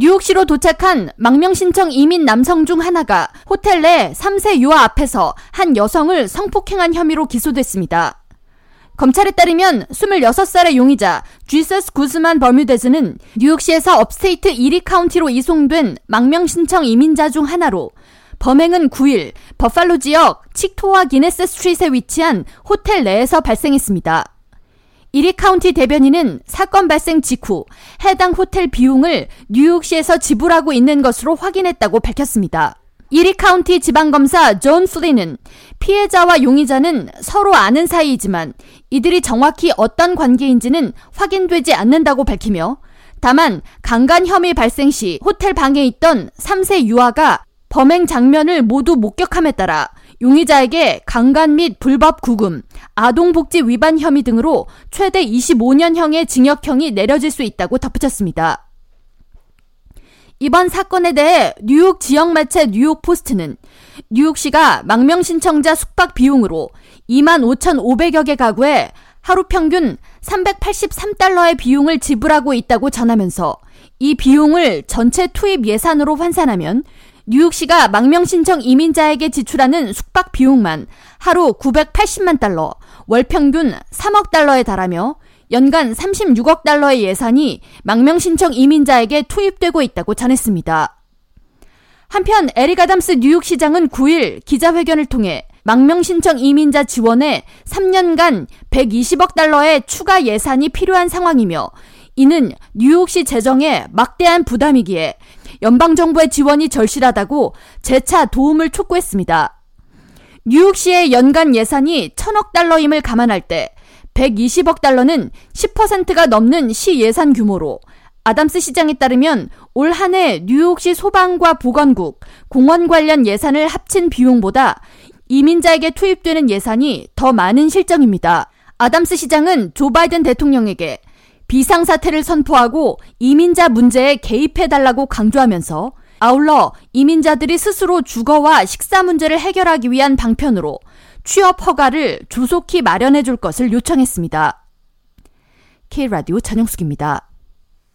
뉴욕시로 도착한 망명신청 이민 남성 중 하나가 호텔 내 3세 유아 앞에서 한 여성을 성폭행한 혐의로 기소됐습니다. 검찰에 따르면 26살의 용의자 Jesus Guzman Bermudez는 뉴욕시에서 upstate Erie 카운티로 이송된 망명신청 이민자 중 하나로 범행은 9일 버팔로 지역 Cheektowaga Genesee Street에 위치한 호텔 내에서 발생했습니다. 이리 카운티 대변인은 사건 발생 직후 해당 호텔 비용을 뉴욕시에서 지불하고 있는 것으로 확인했다고 밝혔습니다. 이리 카운티 지방검사 존 플리는 피해자와 용의자는 서로 아는 사이이지만 이들이 정확히 어떤 관계인지는 확인되지 않는다고 밝히며 다만 강간 혐의 발생 시 호텔 방에 있던 3세 유아가 범행 장면을 모두 목격함에 따라 용의자에게 강간 및 불법 구금, 아동복지 위반 혐의 등으로 최대 25년형의 징역형이 내려질 수 있다고 덧붙였습니다. 이번 사건에 대해 뉴욕 지역 매체 뉴욕 포스트는 뉴욕시가 망명 신청자 숙박 비용으로 2만 5,500여 개 가구에 하루 평균 383달러의 비용을 지불하고 있다고 전하면서 이 비용을 전체 투입 예산으로 환산하면 뉴욕시가 망명 신청 이민자에게 지출하는 숙박 비용만 하루 980만 달러, 월 평균 3억 달러에 달하며 연간 36억 달러의 예산이 망명 신청 이민자에게 투입되고 있다고 전했습니다. 한편 에릭 아담스 뉴욕시장은 9일 기자회견을 통해 망명 신청 이민자 지원에 3년간 120억 달러의 추가 예산이 필요한 상황이며 이는 뉴욕시 재정에 막대한 부담이기에 연방정부의 지원이 절실하다고 재차 도움을 촉구했습니다. 뉴욕시의 연간 예산이 천억 달러임을 감안할 때 120억 달러는 10%가 넘는 시 예산 규모로 아담스 시장에 따르면 올 한 해 뉴욕시 소방과 보건국, 공원 관련 예산을 합친 비용보다 이민자에게 투입되는 예산이 더 많은 실정입니다. 아담스 시장은 조 바이든 대통령에게 비상사태를 선포하고 이민자 문제에 개입해달라고 강조하면서 아울러 이민자들이 스스로 주거와 식사 문제를 해결하기 위한 방편으로 취업 허가를 조속히 마련해 줄 것을 요청했습니다. K라디오 전영숙입니다.